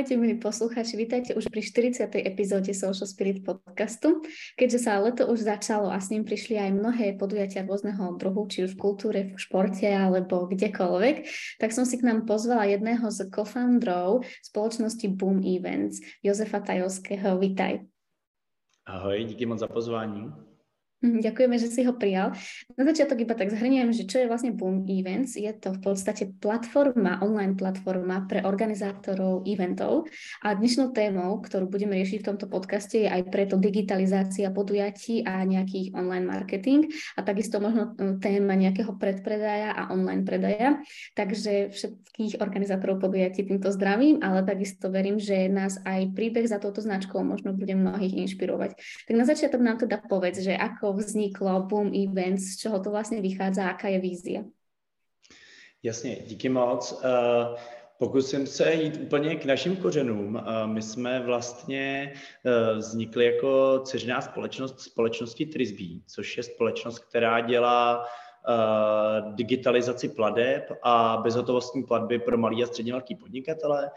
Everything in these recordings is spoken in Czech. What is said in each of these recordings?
Ahojte, milí poslucháči, vítajte už pri 40. epizóde Social Spirit podcastu. Keďže sa leto už začalo a s ním prišli aj mnohé podujatia rôzneho druhu, či už v kultúre, v športe alebo kdekoľvek, tak som si k nám pozvala jedného z co-founderov spoločnosti Boom Events, Jozefa Tajovského. Vítaj. Ahoj, díky moc za pozvání. Mhm, ďakujeme, že si ho prijal. Na začiatok iba tak zhrniem, že čo je vlastne Boom Events. Je to v podstate platforma, online platforma pre organizátorov eventov a dnešnou témou, ktorú budeme riešiť v tomto podcaste je aj preto digitalizácia podujatí a nejakých online marketing a takisto možno e, téma nejakého predpredaja a online predaja. Takže všetkých organizátorov podujatí týmto zdravím, ale takisto verím, že nás aj príbeh za touto značkou možno bude mnohých inšpirovať. Tak na začiatok nám teda povedz, že ako vzniklo Boom Events, z čeho to vlastně vychází, jaká je vízia? Jasně, díky moc. Uh, Pokusím se jít úplně k našim kořenům. Uh, my jsme vlastně uh, vznikli jako dceřiná společnost společnosti Trisby, což je společnost, která dělá digitalizaci pladeb a bezhotovostní platby pro malý a středně velký podnikatele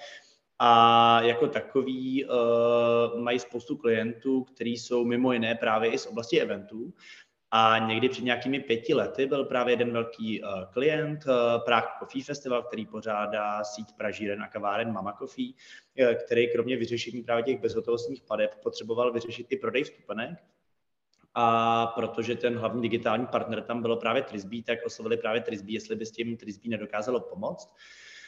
a jako takový uh, mají spoustu klientů, kteří jsou mimo jiné právě i z oblasti eventů. A někdy před nějakými pěti lety byl právě jeden velký uh, klient, uh, Prague Coffee Festival, který pořádá síť pražíren a kaváren Mama Coffee, uh, který kromě vyřešení právě těch bezhotovostních padeb potřeboval vyřešit i prodej vstupenek. A protože ten hlavní digitální partner tam bylo právě Trisby, tak oslovili právě Trisby, jestli by s tím Trisby nedokázalo pomoct.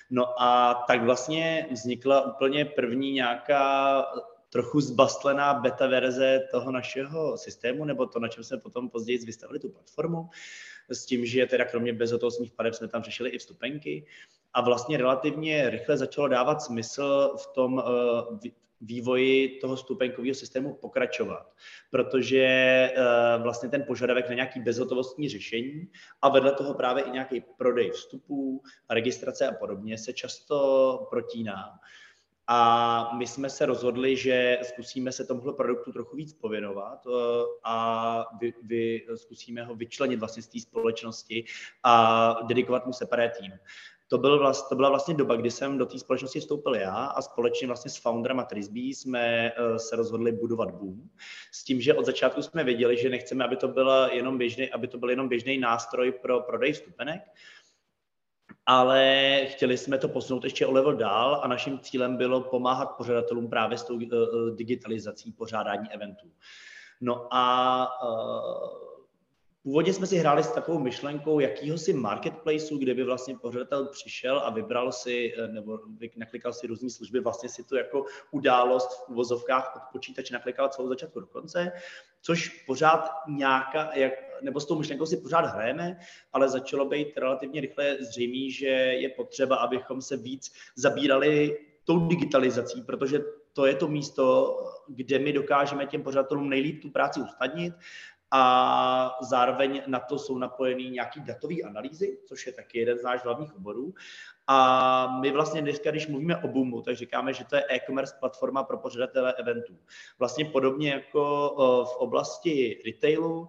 No a tak vlastně vznikla úplně první nějaká trochu zbastlená beta verze toho našeho systému, nebo to, na čem jsme potom později vystavili tu platformu, s tím, že teda kromě bezhotovostních padev jsme tam řešili i vstupenky. A vlastně relativně rychle začalo dávat smysl v tom uh, vývoji toho stupenkového systému pokračovat, protože uh, vlastně ten požadavek na nějaký bezhotovostní řešení a vedle toho právě i nějaký prodej vstupů, registrace a podobně se často protíná. A my jsme se rozhodli, že zkusíme se tomuhle produktu trochu víc pověnovat uh, a vy, vy zkusíme ho vyčlenit vlastně z té společnosti a dedikovat mu separé tým to, byl vlast, to byla vlastně doba, kdy jsem do té společnosti vstoupil já a společně vlastně s founderem a Trisby jsme uh, se rozhodli budovat Boom. S tím, že od začátku jsme věděli, že nechceme, aby to, byl jenom běžný, aby to byl jenom běžný nástroj pro prodej vstupenek, ale chtěli jsme to posunout ještě o level dál a naším cílem bylo pomáhat pořadatelům právě s tou uh, digitalizací pořádání eventů. No a uh, Původně jsme si hráli s takovou myšlenkou jakýhosi marketplaceu, kde by vlastně pořadatel přišel a vybral si, eh, nebo naklikal si různé služby, vlastně si tu jako událost v uvozovkách od počítače naklikal celou začátku do konce, což pořád nějaká, jak, nebo s tou myšlenkou si pořád hrajeme, ale začalo být relativně rychle zřejmé, že je potřeba, abychom se víc zabírali tou digitalizací, protože to je to místo, kde my dokážeme těm pořadatelům nejlíp tu práci usnadnit a zároveň na to jsou napojeny nějaký datové analýzy, což je taky jeden z náš hlavních oborů. A my vlastně dneska, když mluvíme o Boomu, tak říkáme, že to je e-commerce platforma pro pořadatele eventů. Vlastně podobně jako v oblasti retailu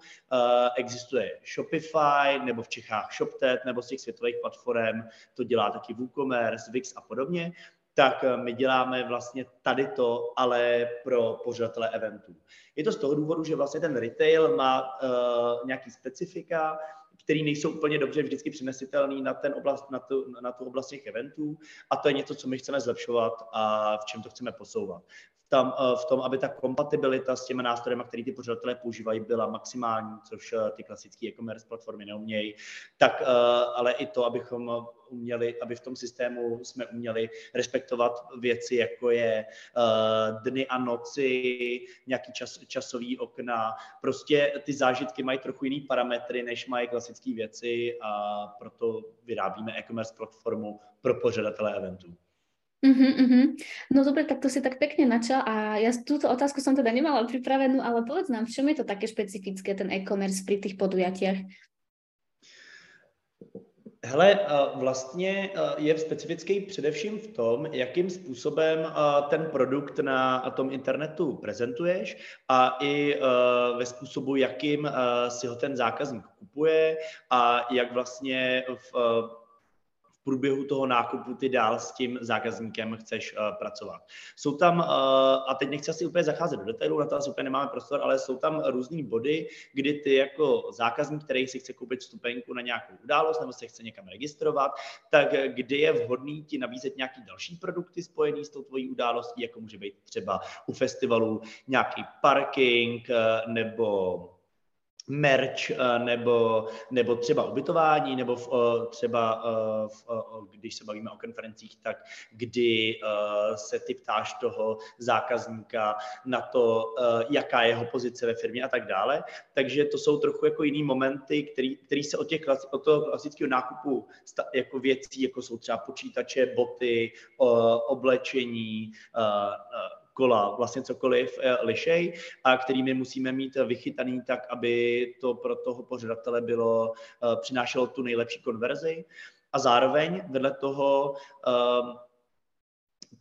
existuje Shopify, nebo v Čechách ShopTet, nebo z těch světových platform to dělá taky WooCommerce, Wix a podobně tak eh, my děláme vlastně tady to, ale pro pořadatele eventů. Je to z toho důvodu, že vlastně ten retail má uh, nějaký specifika, který nejsou úplně dobře vždycky přinesitelný na, ten oblast, na, tu, na tu oblast těch eventů a to je něco, co my chceme zlepšovat a v čem to chceme posouvat tam, eh, v tom, aby ta kompatibilita s těmi nástroji, které ty pořadatelé používají, byla maximální, což eh, ty klasické e-commerce platformy neumějí, tak eh, ale i to, abychom uměli, aby v tom systému jsme uměli respektovat věci, jako je dny a noci, nějaký čas, časový okna. Prostě ty zážitky mají trochu jiný parametry, než mají klasické věci a proto vyrábíme e-commerce platformu pro pořadatele eventů. Uh-huh, uh-huh. No dobre, tak to si tak pekne načal a ja túto otázku som teda nemala pripravenú, ale povedz nám, v čom je to také špecifické, ten e-commerce pri tých podujatiach? Hele, vlastně je specifický především v tom, jakým způsobem ten produkt na tom internetu prezentuješ a i ve způsobu, jakým si ho ten zákazník kupuje a jak vlastně v průběhu toho nákupu ty dál s tím zákazníkem chceš uh, pracovat. Jsou tam, uh, a teď nechci asi úplně zacházet do detailů, na to asi úplně nemáme prostor, ale jsou tam různý body, kdy ty jako zákazník, který si chce koupit vstupenku na nějakou událost nebo se chce někam registrovat, tak kdy je vhodný ti nabízet nějaký další produkty spojený s tou tvojí událostí, jako může být třeba u festivalu nějaký parking uh, nebo merch eh, nebo, nebo třeba ubytování, nebo v, eh, třeba eh, v, když se bavíme o konferencích, tak kdy se ty ptáš toho zákazníka na to, jaká je jeho pozice ve firmě a tak dále. Takže to jsou trochu jako jiný momenty, který, který se od, těch, od toho klasického nákupu jako věcí, jako jsou třeba počítače, boty, oblečení, kola, vlastně cokoliv eh, lišej a kterými musíme mít vychytaný tak, aby to pro toho pořadatele bylo, eh, přinášelo tu nejlepší konverzi. A zároveň vedle toho ehm,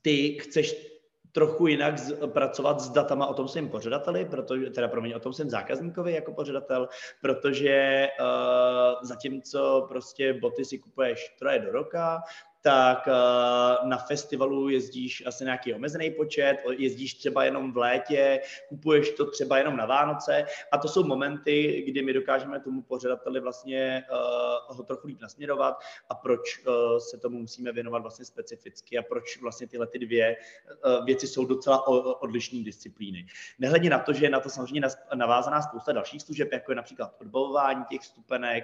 ty chceš trochu jinak z, pracovat s datama o tom svém pořadateli, protože, teda promiň, o tom svém zákazníkovi jako pořadatel, protože uh, zatímco prostě boty si kupuješ troje do roka, tak eh, na festivalu jezdíš asi nějaký omezený počet, jezdíš třeba jenom v létě, kupuješ to třeba jenom na Vánoce a to jsou momenty, kdy my dokážeme tomu pořadateli vlastně uh, ho trochu líp nasměrovat a proč uh, se tomu musíme věnovat vlastně specificky a proč vlastně tyhle ty dvě věci jsou docela odlišné disciplíny. Nehledě na to, že je na to samozřejmě navázaná spousta dalších služeb, jako je například odbavování těch stupenek,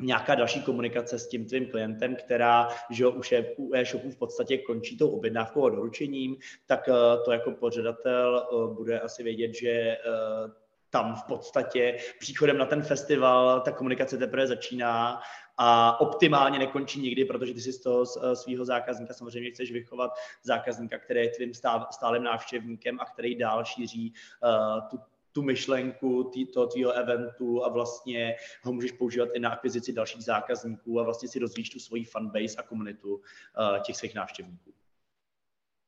nějaká další komunikace s tím tvým klientem, která že už je u e-shopu v podstatě končí tou objednávkou a doručením, tak eh, to jako pořadatel eh, bude asi vědět, že eh, tam v podstatě příchodem na ten festival ta komunikace teprve začíná a optimálně nekončí nikdy, protože ty si z toho svého zákazníka samozřejmě chceš vychovat zákazníka, který je tvým stálým návštěvníkem a který dál šíří uh, tu tu myšlenku tý, toho tvýho eventu a vlastně ho můžeš používat i na akvizici dalších zákazníků a vlastně si rozvíjíš tu svoji fanbase a komunitu uh, těch svých návštěvníků.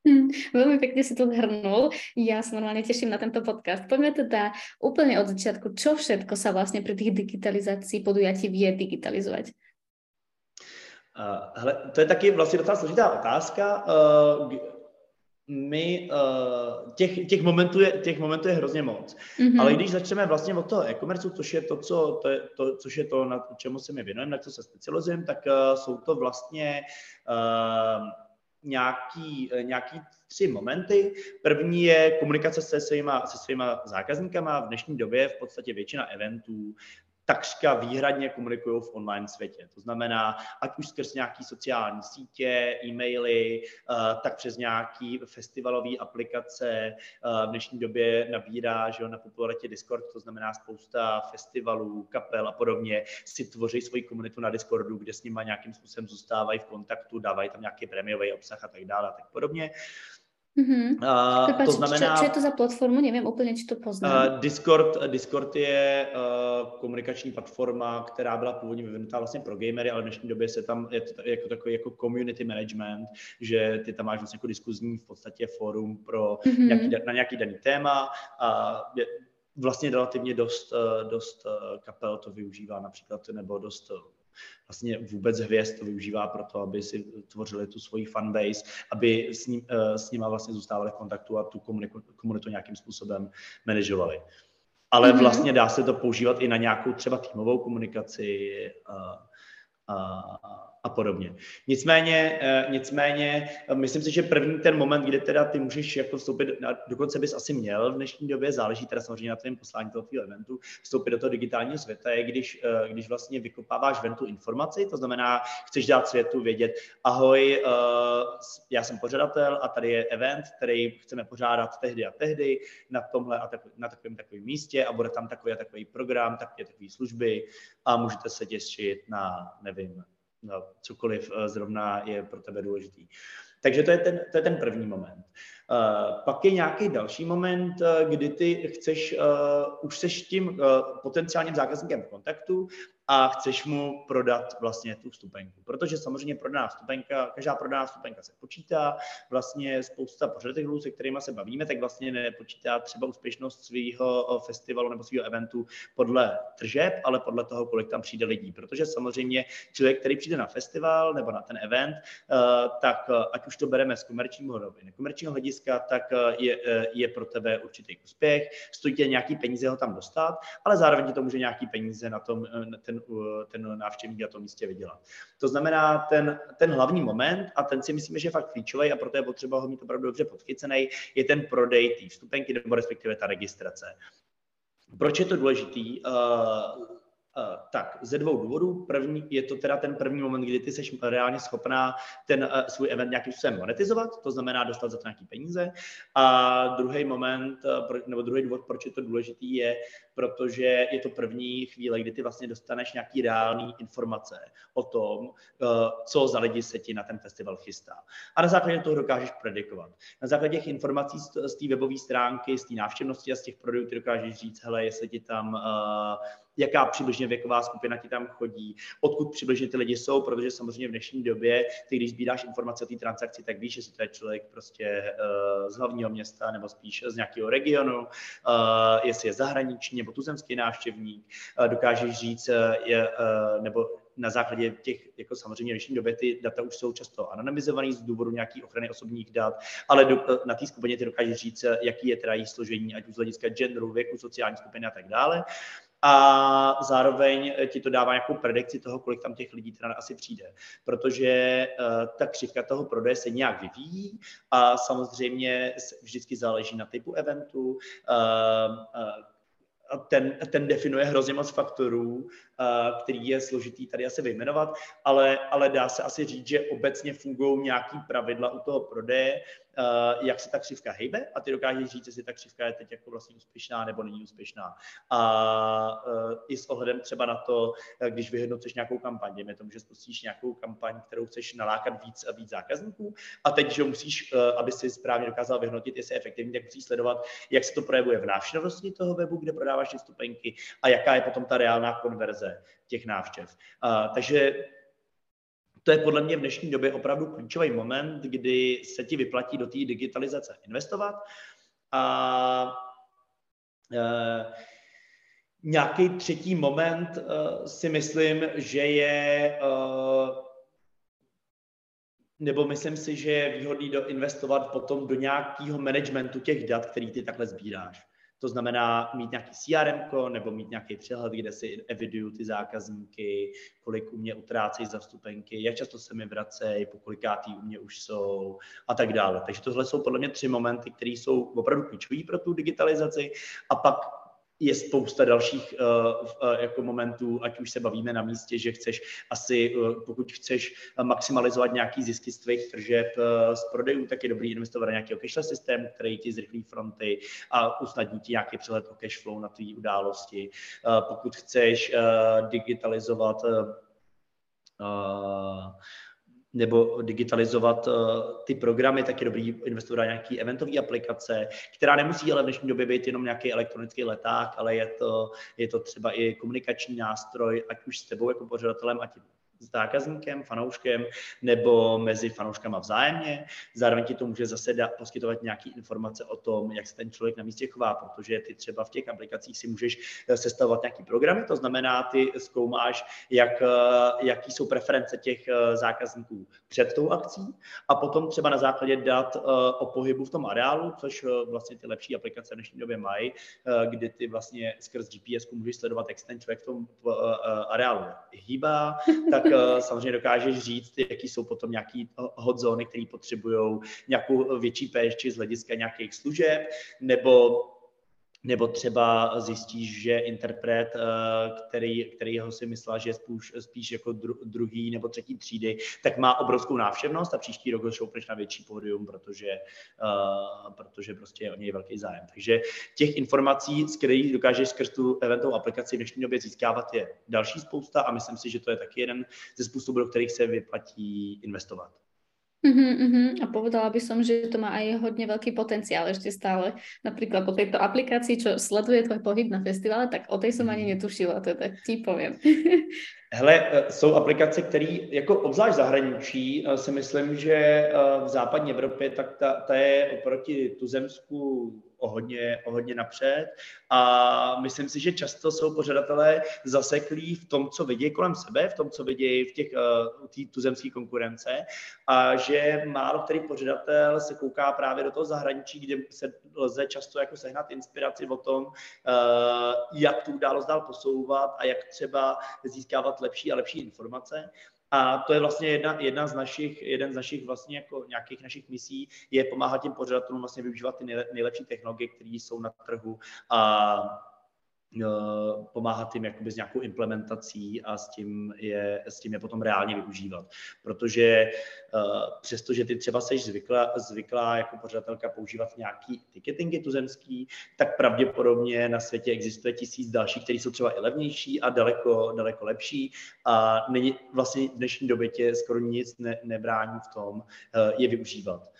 Hmm, veľmi pekne si to zhrnul. Ja sa normálne teším na tento podcast. Poďme teda úplne od začiatku, čo všetko sa vlastne pri tých digitalizácii podujatí vie digitalizovať? Uh, hele, to je taky vlastně docela složitá otázka. Uh, my, uh, těch, těch, momentů je, těch momentů je hrozně moc. Mm-hmm. Ale když začneme vlastně od toho e-commerce, což je to, co, to, je, to, což je to, na čemu se mi věnujeme, na co se specializujeme, tak uh, jsou to vlastně uh, nějaký, nějaký tři momenty. První je komunikace se svýma, se svýma zákazníkama. V dnešní době v podstatě většina eventů takřka výhradně komunikují v online světě. To znamená, ať už skrz nějaké sociální sítě, e-maily, eh, tak přes nějaké festivalové aplikace. Eh, v dnešní době nabírá že na popularitě Discord, to znamená spousta festivalů, kapel a podobně si tvoří svoji komunitu na Discordu, kde s nimi nějakým způsobem zůstávají v kontaktu, dávají tam nějaký prémiový obsah a tak dále a tak podobně. Mm-hmm. Uh, to znamená... Čo, čo je to za platformu? Nevím úplně, či to poznám. Uh, Discord, Discord je uh, komunikační platforma, která byla původně vyvinutá vlastně pro gamery, ale v dnešní době se tam, je to jako takový jako community management, že ty tam máš vlastně jako diskuzní v podstatě fórum pro mm-hmm. nějaký, na nějaký daný téma a je, vlastně relativně dost, dost kapel to využívá například, nebo dost vlastně vůbec hvězd to využívá pro to, aby si tvořili tu svoji fanbase, aby s, ním, eh, s nima vlastně zůstávali v kontaktu a tu komunitu, komunitu nějakým způsobem manažovali. Ale mm-hmm. vlastně dá se to používat i na nějakou třeba týmovou komunikaci a, a, a podobně. Nicméně, eh, nicméně, eh, myslím si, že první ten moment, kdy teda ty můžeš jako vstoupit, dokonce bys asi měl v dnešní době, záleží teda samozřejmě na tvém poslání toho tvého eventu, vstoupit do toho digitálního světa, je když, eh, když vlastně vykopáváš ven tu informaci, to znamená, chceš dát světu vědět, ahoj, já jsem pořadatel a tady je event, který chceme pořádat tehdy a tehdy na tomhle a tak, na takovém takovém místě a bude tam takový a takový program, takové takové služby a můžete se těšit na, nevím, No, cokoliv eh, zrovna je pro tebe důležitý. Takže to je ten, to je ten první moment. Uh, pak je nějaký další moment, uh, kdy ty chceš, uh, už seš tím potenciálním zákazníkem v kontaktu a chceš mu prodat vlastně tu vstupenku. Protože samozřejmě prodaná vstupenka, každá prodaná vstupenka se počítá, vlastně spousta pořadatelů, se kterými se bavíme, tak vlastně nepočítá třeba úspěšnost svého festivalu nebo svého eventu podle tržeb, ale podle toho, kolik tam přijde lidí. Protože samozřejmě člověk, který přijde na festival nebo na ten event, eh, tak eh, ať už to bereme z komerčního nebo nekomerčního hlediska, tak eh, je, je pro tebe určitý úspěch, stojí tě nějaký peníze ho tam dostat, ale zároveň ti to může nějaký peníze na tom, ten ten návštěvník na tom místě vydělat. To znamená, ten, ten hlavní moment, a ten si myslíme, že je fakt klíčový a proto je potřeba ho mít opravdu dobře podchycený, je ten prodej té vstupenky nebo respektive ta registrace. Proč je to důležitý? Uh, tak, ze dvou důvodů. První je to teda ten první moment, kdy ty jsi reálně schopná ten uh, svůj event nějakým způsobem monetizovat, to znamená dostat za to nějaké peníze. A druhý moment, uh, nebo druhý důvod, proč je to důležitý, je, protože je to první chvíle, kdy ty vlastně dostaneš nějaký reální informace o tom, co za lidi se ti na ten festival chystá. A na základě toho dokážeš predikovat. Na základě těch informací z té webové stránky, z té návštěvnosti a z těch produktů dokážeš říct, hele, jestli ti tam jaká přibližně věková skupina ti tam chodí, odkud přibližně ty lidi jsou, protože samozřejmě v dnešní době, ty když sbíráš informace o té transakci, tak víš, jestli to je člověk prostě uh, z hlavního města nebo spíš z nějakého regionu, uh, jestli je zahraniční nebo tuzemský návštěvník, uh, dokážeš říct, je, nebo na základě těch, jako samozřejmě v dnešní době ty data už jsou často anonymizované z důvodu nějaké ochrany osobních dat, ale do, na té skupině ty dokážeš říct, jaký je teda jejich složení, ať už z hlediska genderu, věku, sociální skupiny a tak dále a zároveň ti to dává nějakou predikci toho, kolik tam těch lidí teda asi přijde. Protože uh, ta křivka toho prodeje se nějak vyvíjí a samozřejmě vždycky záleží na typu eventu, uh, ten, ten definuje hrozně moc faktorů, který je složitý tady asi vyjmenovat, ale, ale dá se asi říct, že obecně fungují nějaký pravidla u toho prodeje, jak se ta křivka hejbe a ty dokážeš říct, jestli ta křivka je teď jako vlastně úspěšná nebo není úspěšná. A i s ohledem třeba na to, když vyhodnocuješ nějakou kampaň, dejme tomu, že spustíš nějakou kampaň, kterou chceš nalákat víc a víc zákazníků a teď, že musíš, uh, aby si správně dokázal vyhodnotit, jestli je efektivní, tak musíš sledovat, jak se to projevuje v návštěvnosti toho webu, kde prodáváš ty vstupenky a jaká je potom ta reálná konverze těch návštěv. Uh, takže to je podle mě v dnešní době opravdu klíčový moment, kdy se ti vyplatí do té digitalizace investovat. A e, nějaký třetí moment e, si myslím, že je, e, nebo myslím si, že je výhodný do investovat potom do nějakého managementu těch dat, který ty takhle sbíráš. To znamená mít nějaký CRM nebo mít nějaký přehled, kde si eviduju ty zákazníky, kolik u mě utrácejí za vstupenky, jak často se mi vracejí, po kolikátý u mě už jsou a tak dále. Takže tohle jsou podle mě tři momenty, které jsou opravdu klíčové pro tu digitalizaci. A pak je spousta dalších uh, uh, jako momentů, ať už se bavíme na místě, že chceš asi, uh, pokud chceš maximalizovat nějaký zisky z tvých tržeb z prodejů, tak je dobrý investovat do nějakého cashless systému, který ti zrychlí fronty a usnadní ti nějaký přehled o cash flow na tvý události. Pokud chceš digitalizovat uh, nebo digitalizovat uh, ty programy, tak je dobrý investovat do nějaký eventové aplikace, která nemusí ale v dnešní době být jenom nějaký elektronický leták, ale je to, je to třeba i komunikační nástroj, ať už s tebou jako pořadatelem, ať s zákazníkem, fanouškem nebo mezi fanouškama vzájemně. Zároveň ti to může zase dát, poskytovat nějaké informace o tom, jak se ten člověk na místě chová, protože ty třeba v těch aplikacích si můžeš eh, sestavovat nějaký programy, to znamená, ty zkoumáš, jak, eh, jaký jsou preference těch eh, zákazníků před tou akcí a potom třeba na základě dat o pohybu v tom areálu, což vlastně ty lepší aplikace v dnešní době mají, kdy ty vlastně skrz GPS můžeš sledovat, jak se ten člověk v tom areálu hýbá, tak samozřejmě dokážeš říct, jaký jsou potom nějaký hot zóny, které potřebují nějakou větší péči z hlediska nějakých služeb, nebo nebo třeba zjistíš, že interpret, eh, který, který ho si myslel, že je spíš, spíš jako dru, druhý nebo třetí třídy, tak má obrovskou návštěvnost a příští rok ho šoupneš na větší pódium, protože, uh, protože prostě je o něj velký zájem. Takže těch informací, z kterých dokážeš skrz tu eventovou aplikaci v dnešní době získávat, je další spousta a myslím si, že to je taky jeden ze způsobů, do kterých se vyplatí investovat. Uh-huh, uh-huh. A povedala by som, že to má aj hodne veľký potenciál ešte stále. Napríklad po tejto aplikácii, čo sleduje tvoj pohyb na festivale, tak o tej som ani mhm. netušila, teda ti poviem. Hele, e, jsou aplikace, které jako obzvlášť zahraničí e, si myslím, že e, v západní Evropě, tak ta, ta je oproti tuzemsku o hodně, o hodně napřed a myslím si, že často jsou pořadatelé zaseklí v tom, co vidějí kolem sebe, v tom, co vidějí v těch uh, tuzemské konkurence a že málo který pořadatel se kouká právě do toho zahraničí, kde se lze často jako sehnat inspiraci o tom, uh, jak tu událost dál posouvat a jak třeba získávat lepší a lepší informace. A to je vlastně jedna, jedna z našich, jeden z našich vlastně jako nějakých našich misí, je pomáhat těm pořadatelům vlastně využívat ty nejlepší technologie, které jsou na trhu. A pomáhat jim jakoby s nějakou implementací a s tím je, s tím je potom reálně využívat. Protože uh, přestože ty třeba seš zvyklá, zvyklá jako pořadatelka používat nějaký ticketingy tuzemský, tak pravděpodobně na světě existuje tisíc dalších, které jsou třeba i levnější a daleko, daleko lepší a není, vlastně v dnešní době tě skoro nic ne, nebrání v tom uh, je využívat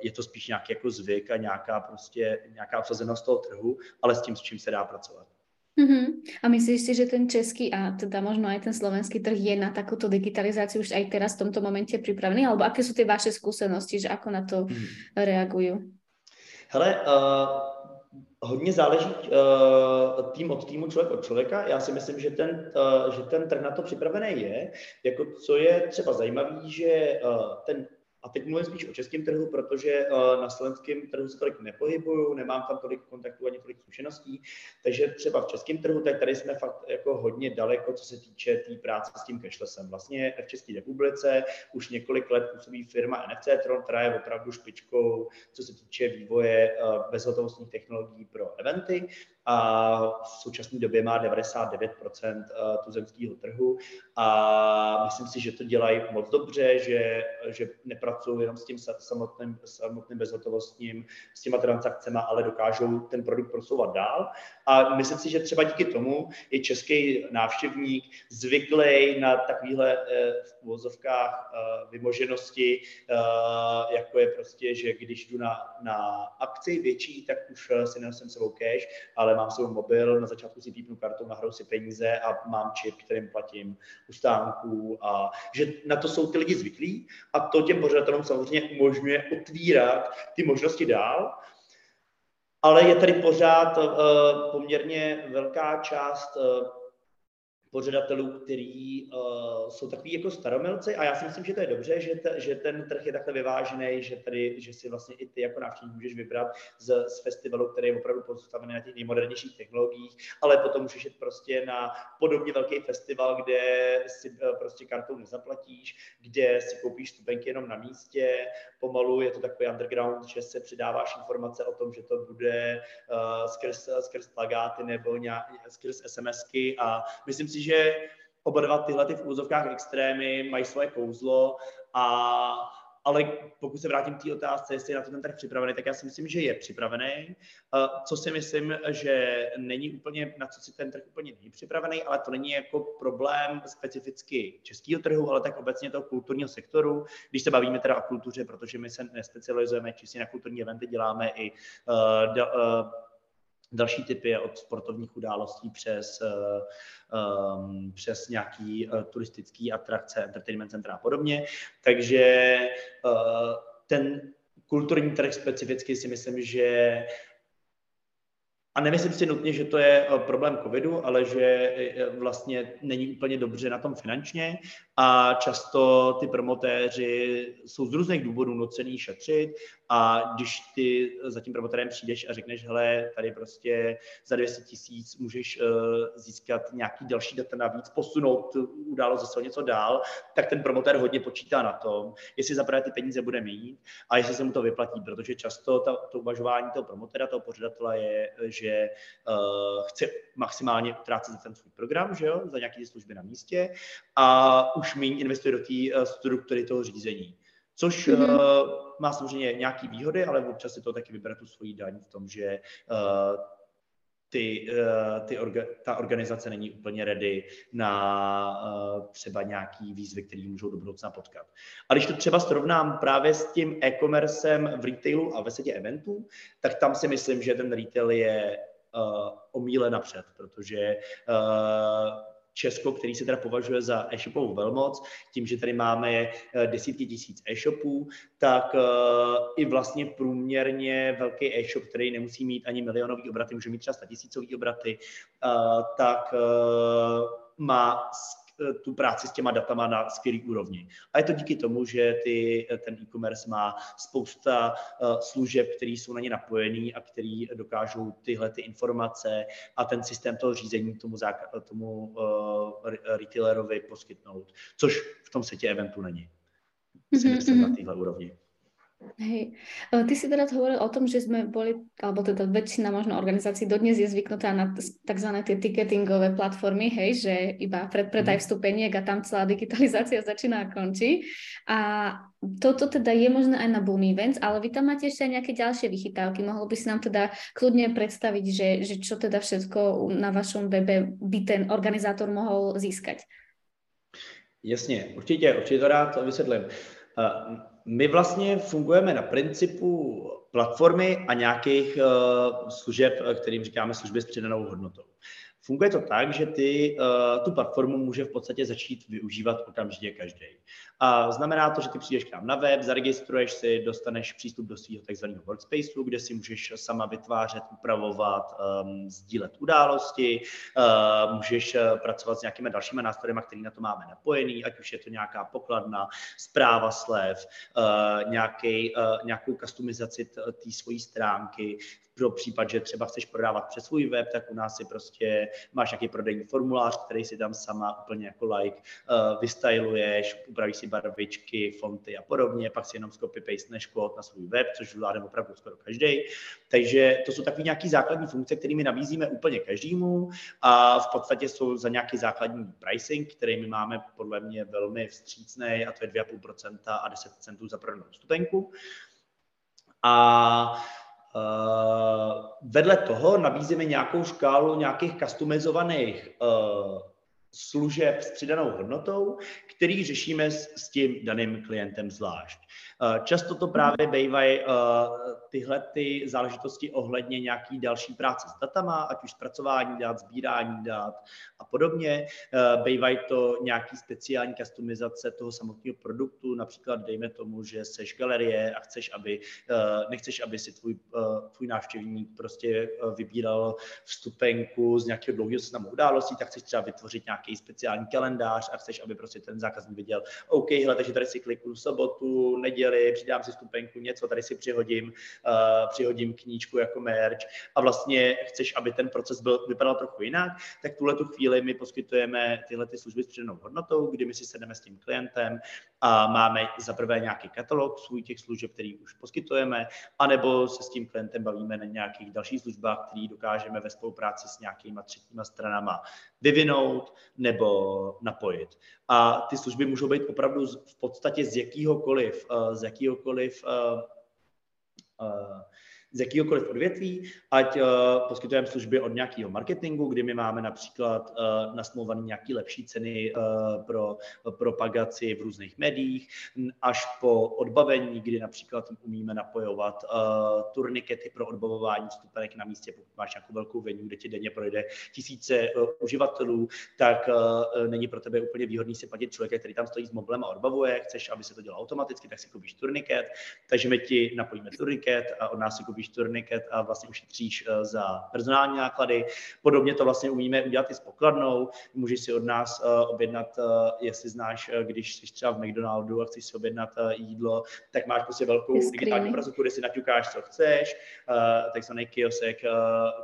je to spíš nějaký jako zvyk a nějaká prostě nějaká obsazenost toho trhu, ale s tím, s čím se dá pracovat. Uh-huh. A myslíš si, že ten český a teda možno aj ten slovenský trh je na takúto digitalizáciu už aj teraz v tomto momente pripravený? Alebo aké sú tie vaše skúsenosti, že ako na to uh-huh. reagujú? Hele, uh, hodně záleží uh, tým od týmu, člověk od člověka. Já si myslím, že ten, uh, že ten trh na to připravený je. Jako, co je třeba zajímavé, že uh, ten a teď mluvím spíš o českém trhu, protože uh, na slovenském trhu se tolik nepohybuju, nemám tam tolik kontaktů ani tolik zkušeností, takže třeba v českém trhu, tak tady jsme fakt jako hodně daleko, co se týče té tý práce s tím cashlessem. Vlastně v České republice už několik let působí firma NFC Tron, která je opravdu špičkou, co se týče vývoje uh, bezhotovostních technologií pro eventy a v současné době má 99% eh, tuzemského trhu a myslím si, že to dělají moc dobře, že, že nepracují jenom s tím samotným, samotným bezhotovostním, s těma transakcemi, ale dokážou ten produkt prosouvat dál. A myslím si, že třeba díky tomu je český návštěvník zvyklý na takovéhle eh, v uvozovkách eh, vymoženosti, jako je prostě, že když jdu na, na akci větší, tak už si nenosím sebou cash, ale mám svůj mobil, na začátku si pípnu kartou, nahraju si peníze a mám čip, kterým platím u stánků a že na to jsou ty lidi zvyklí a to těm pořadatelům samozřejmě umožňuje otvírat ty možnosti dál, ale je tady pořád uh, poměrně velká část uh, pořadatelů, který uh, jsou takový jako staromilci. A já si myslím, že to je dobře, že, te, že ten trh je takhle vyvážený, že tady, že si vlastně i ty jako návštěvník můžeš vybrat z, z festivalu, který je opravdu postavený na těch nejmodernějších technologiích, ale potom můžeš jít prostě na podobně velký festival, kde si uh, prostě kartou nezaplatíš, kde si koupíš stupenky jenom na místě, pomalu je to takový underground, že se přidáváš informace o tom, že to bude uh, skrz, skrz plagáty nebo nějak, skrz SMSky a myslím si, že oba dva tyhle ty v úzovkách extrémy mají svoje kouzlo a ale pokud se vrátím k té otázce, jestli je na to ten trh připravený, tak já si myslím, že je připravený. Co si myslím, že není úplně, na co si ten trh úplně není připravený, ale to není jako problém specificky českého trhu, ale tak obecně toho kulturního sektoru. Když se bavíme teda o kultuře, protože my se nespecializujeme čistě na kulturní eventy, děláme i da, uh, další typy od sportovních událostí přes, um, přes nějaký uh, turistický atrakce, entertainment centra a podobně. Takže uh, ten kulturní trh specificky si myslím, že a nemyslím si nutně, že to je problém covidu, ale že vlastně není úplně dobře na tom finančně a často ty promotéři jsou z různých důvodů nucený šetřit a když ty za tím promotérem přijdeš a řekneš, hele, tady prostě za 200 tisíc můžeš uh, získat nějaký další data navíc, posunout událost zase něco dál, tak ten promotér hodně počítá na tom, jestli zaprvé ty peníze bude mít a jestli se mu to vyplatí, protože často ta, to uvažování toho promotéra, toho pořadatele je, že uh, chce maximálně utrácet za ten svůj program, že jo, za nějaké služby na místě a už méně investuje do té uh, struktury toho řízení. Což mm-hmm. uh, má samozřejmě nějaké výhody, ale občas si to taky vybere tu svoji daň v tom, že uh, ty, eh, ty orga, ta organizace není úplně ready na uh, třeba nějaký výzvy, které můžou do budoucna potkat. A když to třeba srovnám právě s tím e-commercem v retailu a ve světě eventů, tak tam si myslím, že ten retail je uh, o míle napřed, protože uh, Česko, který se teda považuje za e-shopovou velmoc, tím, že tady máme eh, desítky tisíc e-shopů, tak uh, i vlastně průměrně velký e-shop, který nemusí mít ani milionový obraty, může mít třeba statisícový obraty, uh, tak má Eh, tu práci s těma datama na skvělý úrovni. A je to díky tomu, že ty, eh, ten e-commerce má spousta uh, služeb, které jsou na ně napojený a které dokážou tyhle ty informace a ten systém toho řízení tomu, záka- tomu uh, retailerovi poskytnout, což v tom světě eventu není. Si mm-hmm. myslím na mhm. téhle úrovni. Hej. E, ty si teraz hovoril o tom, že sme boli, alebo teda väčšina možno organizácií dodnes je zvyknutá na tzv. tie ticketingové platformy, hej, že iba predpredaj mhm. vstupeniek a tam celá digitalizácia začína a končí. A toto teda je možné aj na Boom Events, ale vy tam máte ešte aj nejaké ďalšie vychytávky. Mohol by si nám teda kľudne predstaviť, že, že čo teda všetko na vašom webe by ten organizátor mohol získať? Jasně, určitě, určitě to rád vysvětlím. My vlastně fungujeme na principu platformy a nějakých uh, služeb, kterým říkáme služby s přidanou hodnotou. Funguje to tak, že ty uh, tu platformu může v podstatě začít využívat okamžitě každý. A znamená to, že ty přijdeš k nám na web, zaregistruješ si, dostaneš přístup do svého takzvaného workspaceu, kde si můžeš sama vytvářet, upravovat, um, sdílet události, uh, můžeš uh, pracovat s nějakými dalšími nástroji, které na to máme napojený, ať už je to nějaká pokladna, zpráva slev, uh, nějaký, uh, nějakou customizaci té svojí stránky, pro případ, že třeba chceš prodávat přes svůj web, tak u nás si prostě máš nějaký prodejní formulář, který si tam sama úplně jako like uh, vystyluješ, upravíš si barvičky, fonty a podobně, pak si jenom copy paste kód na svůj web, což zvládne opravdu skoro každý. Takže to jsou takové nějaké základní funkce, kterými nabízíme úplně každému a v podstatě jsou za nějaký základní pricing, který my máme podle mě velmi vstřícný a to je 2,5% a 10 centů za prodanou stupenku. A Uh, vedle toho nabízíme nějakou škálu nějakých customizovaných uh, služeb s přidanou hodnotou, který řešíme s, tím daným klientem zvlášť. Eh, často to právě bývají eh, tyhle ty záležitosti ohledně nějaký další práce s datama, ať už zpracování dat, sbírání dat a podobně. Eh, bývají to nějaký speciální customizace toho samotného produktu, například dejme tomu, že seš galerie a chceš, aby, nechceš, aby si tvůj, tvůj návštěvník prostě vybíral vstupenku z nějakého dlouhého seznamu událostí, tak chceš třeba vytvořit nějaký speciální kalendář a chceš, aby prostě ten zákazník viděl, OK, hele, takže tady si kliknu sobotu, neděli, přidám si stupenku, něco, tady si přihodím, uh, přihodím knížku jako merch. A vlastně chceš, aby ten proces byl, vypadal trochu jinak, tak tuhle tu chvíli my poskytujeme tyhle ty služby s přidanou hodnotou, kdy my si sedneme s tím klientem a máme za prvé nějaký katalog svůj těch služeb, který už poskytujeme, anebo se s tím klientem bavíme na nějakých dalších službách, které dokážeme ve spolupráci s nějakýma třetíma stranama vyvinout nebo napojit. A ty služby můžou být opravdu v podstatě z jakýhokoliv, eh, z jakýhokoliv uh, uh, z jakýhokoliv odvětví, ať uh, poskytujeme služby od nějakého marketingu, kdy my máme například uh, nasmluvané nějaké lepší ceny uh, pro propagaci v různých médiích, až po odbavení, kdy například umíme napojovat uh, turnikety pro odbavování vstupenek na místě, pokud máš nějakou velkou venue, kde ti denně projde tisíce uh, uživatelů, tak uh, není pro tebe úplně výhodný si platit člověka, který tam stojí s mobilem a odbavuje, chceš, aby se to dělalo automaticky, tak si koupíš turniket, takže my ti napojíme turniket a od nás si koupíš turniket a vlastně ušetříš eh, za personální náklady. Podobně to vlastně umíme udělat i s pokladnou. Můžeš si od nás eh, objednat, eh, jestli znáš, když jsi třeba v McDonaldu a chceš si objednat jídlo, tak máš prostě velkou digitální obrazovku, kde si naťukáš, co chceš, takzvaný kiosek,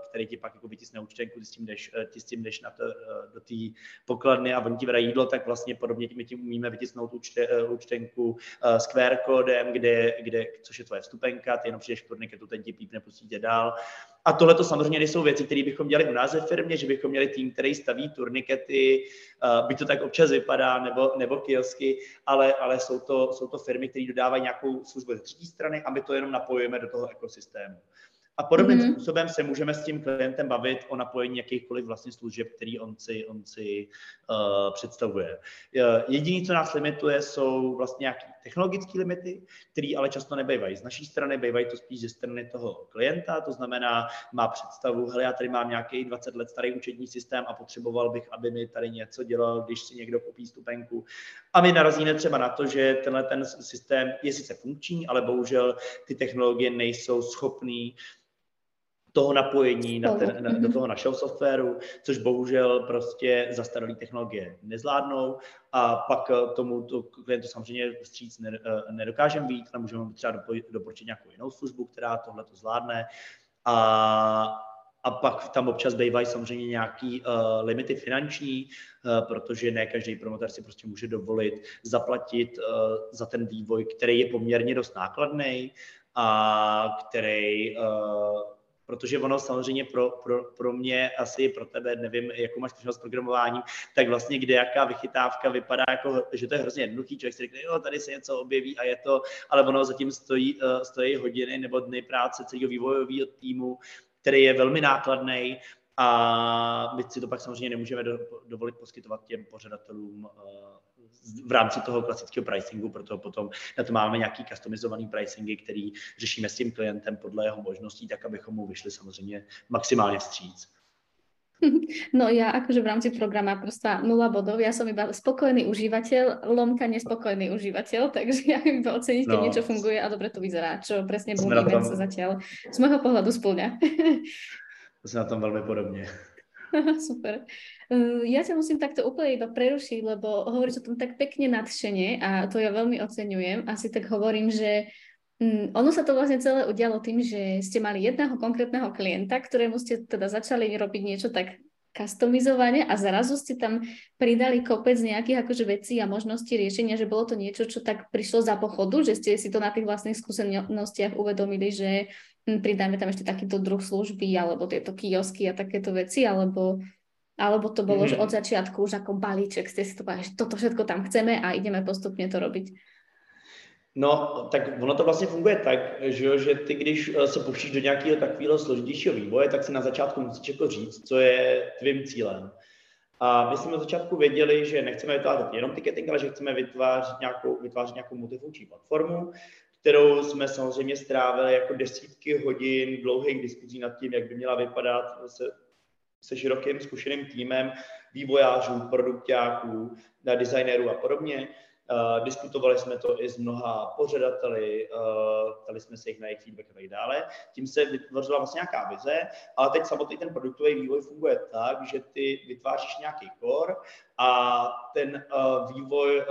který ti pak jako vytisne účtenku, ty s tím jdeš, ty s tím jdeš na to, do té pokladny a oni ti vydají jídlo, tak vlastně podobně my tím umíme vytisnout účte, účtenku s QR kódem, kde, kde, což je tvoje vstupenka, ty jenom přijdeš k turniketu, ten ti pípne, pustíte dál. A tohle to samozřejmě nejsou věci, které bychom dělali u nás ve firmě, že bychom měli tým, který staví turnikety, uh, by to tak občas vypadá, nebo, nebo kiosky, ale, ale jsou, to, jsou to firmy, které dodávají nějakou službu ze třetí strany a my to jenom napojujeme do toho ekosystému. A podobným mm-hmm. způsobem se můžeme s tím klientem bavit o napojení jakýchkoliv vlastně služeb, který on si, on si uh, představuje. Jediné, co nás limituje, jsou vlastně nějaké technologické limity, které ale často nebývají z naší strany, bývají to spíš ze strany toho klienta, to znamená, má představu, hele, já tady mám nějaký 20 let starý účetní systém a potřeboval bych, aby mi tady něco dělal, když si někdo koupí stupenku. A my narazíme třeba na to, že tenhle ten systém je sice funkční, ale bohužel ty technologie nejsou schopný toho napojení na ten, na, do mhm. toho našeho softwaru, což bohužel prostě zastaralé technologie nezvládnou. A pak eh, tomu to klientu samozřejmě vstříc eh, nedokážeme být, ale můžeme třeba doporučit nějakou jinou službu, která tohle to zvládne. A, a pak tam občas bývají samozřejmě nějaký uh, limity finanční, uh, protože ne každý promotor si prostě může dovolit zaplatit uh, za ten vývoj, který je poměrně dost nákladný a který uh, protože ono samozřejmě pro, pro, pro mě, asi pro tebe, nevím, jakou máš zkušenost s programováním, tak vlastně kde jaká vychytávka vypadá jako, že to je hrozně jednoduchý, člověk si řekne, jo, tady se něco objeví a je to, ale ono zatím stojí, uh, stojí hodiny nebo dny práce celého vývojového týmu, který je velmi nákladný a my si to pak samozřejmě nemůžeme do, dovolit poskytovat těm pořadatelům uh, v rámci toho klasického pricingu, proto potom na to máme nějaký customizovaný pricingy, který řešíme s tím klientem podle jeho možností, tak abychom mu vyšli samozřejmě maximálně vstříc. No ja akože v rámci programa prosto nula bodov, ja som iba spokojný užívateľ, lomka nespokojný užívateľ, takže ja iba oceniť, keď no. niečo funguje a dobre to vyzerá, čo presne Boom Event sa zatiaľ z môjho pohľadu splňa. To sme na tom veľmi podobne. Super. Hm, ja ťa musím takto úplne iba prerušiť, lebo hovoríš o tom tak pekne nadšene a to ja veľmi oceňujem. Asi tak hovorím, že um, ono sa to vlastne celé udialo tým, že ste mali jedného konkrétneho klienta, ktorému ste teda začali robiť niečo tak customizovane a zrazu ste tam pridali kopec nejakých akože vecí a možností riešenia, že bolo to niečo, čo tak prišlo za pochodu, že ste si to na tých vlastných skúsenostiach uvedomili, že hm, pridáme tam ešte takýto druh služby alebo tieto kiosky a takéto veci, alebo alebo to bolo, mm. že mhm. od začiatku už ako balíček ste si to povedali, že toto všetko tam chceme a ideme postupně to robiť? No, tak ono to vlastně funguje tak, že, že ty, když eh, se pouštíš do nějakého takového složitějšího vývoje, tak si na začátku musíš jako říct, co je tvým cílem. A my jsme od začátku věděli, že nechceme vytvářet jenom ticketing, ale že chceme vytvářet nějakou, vytvářet nějakou multifunkční platformu, kterou jsme samozřejmě strávili jako desítky hodin dlouhých diskuzí nad tím, jak by měla vypadat, se se širokým zkušeným týmem vývojářů, produktáků, designérů a podobně. Uh, diskutovali jsme to i s mnoha pořadateli, uh, ptali jsme se jich na jejich feedback a tak dále. Tím se vytvořila vlastně nějaká vize, ale teď samotný ten produktový vývoj funguje tak, že ty vytváříš nějaký core a ten uh, vývoj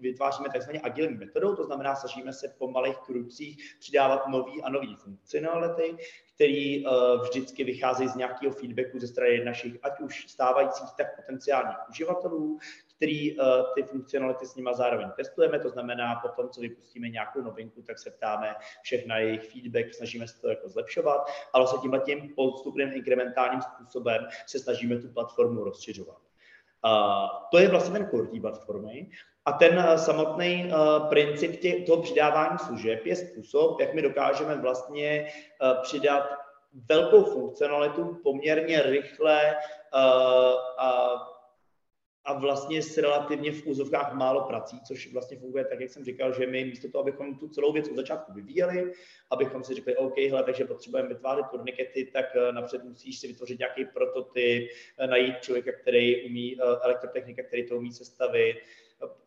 vytváříme takzvaně agilní metodou, to znamená, snažíme se po malých krucích přidávat nový a nový funkcionality, který vždycky vycházejí z nějakého feedbacku ze strany našich, ať už stávajících, tak potenciálních uživatelů, který uh, ty funkcionality s nimi zároveň testujeme, to znamená, po tom, co vypustíme nějakou novinku, tak se ptáme všech na jejich feedback, snažíme se to jako zlepšovat, ale se tímhle tím postupným inkrementálním způsobem se snažíme tu platformu rozšiřovat. Uh, to je vlastně ten core platformy. A ten uh, samotný uh, princip tě, toho přidávání služeb je způsob, jak my dokážeme vlastně uh, přidat velkou funkcionalitu poměrně rychle uh, a a vlastně s relativně v úzovkách málo prací, což vlastně funguje tak, jak jsem říkal, že my místo toho, abychom tu celou věc od začátku vyvíjeli, abychom si řekli, OK, hele, takže potřebujeme vytvářet turnikety, tak eh, napřed musíš si vytvořit nějaký prototyp, eh, najít člověka, který umí eh, elektrotechnika, který to umí sestavit,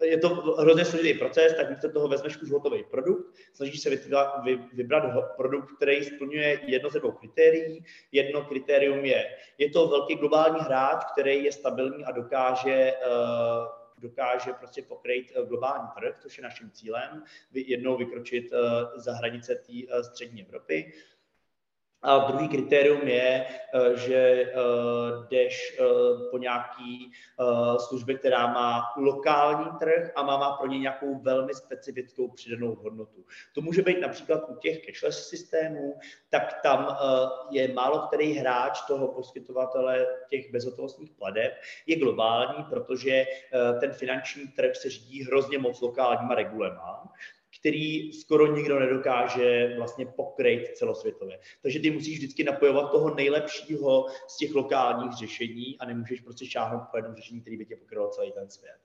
je to hrozně složitý proces, tak místo toho vezmeš už hotový produkt, snažíš se vybrat produkt, který splňuje jedno ze dvou kritérií. Jedno kritérium je, je to velký globální hráč, který je stabilní a dokáže eh, dokáže prostě pokryt eh, globální trh, což je naším cílem, jednou vykročit eh, za hranice té střední Evropy. A druhý kritérium je, eh, že uh, jdeš uh, po nějaký službě, která má lokální trh a má, má pro ně nějakou velmi specifickou přidanou hodnotu. To může být například u těch cashless systémů, tak tam je málo který hráč toho poskytovatele těch bezhotovostních pladeb je globální, protože ten finanční trh se řídí hrozně moc lokálníma regulema který skoro nikdo nedokáže vlastně pokryt celosvětově. Takže ty musíš vždycky napojovat toho nejlepšího z těch lokálních řešení a nemůžeš prostě šáhnout po jednom řešení, který by tě pokrylo celý ten svět.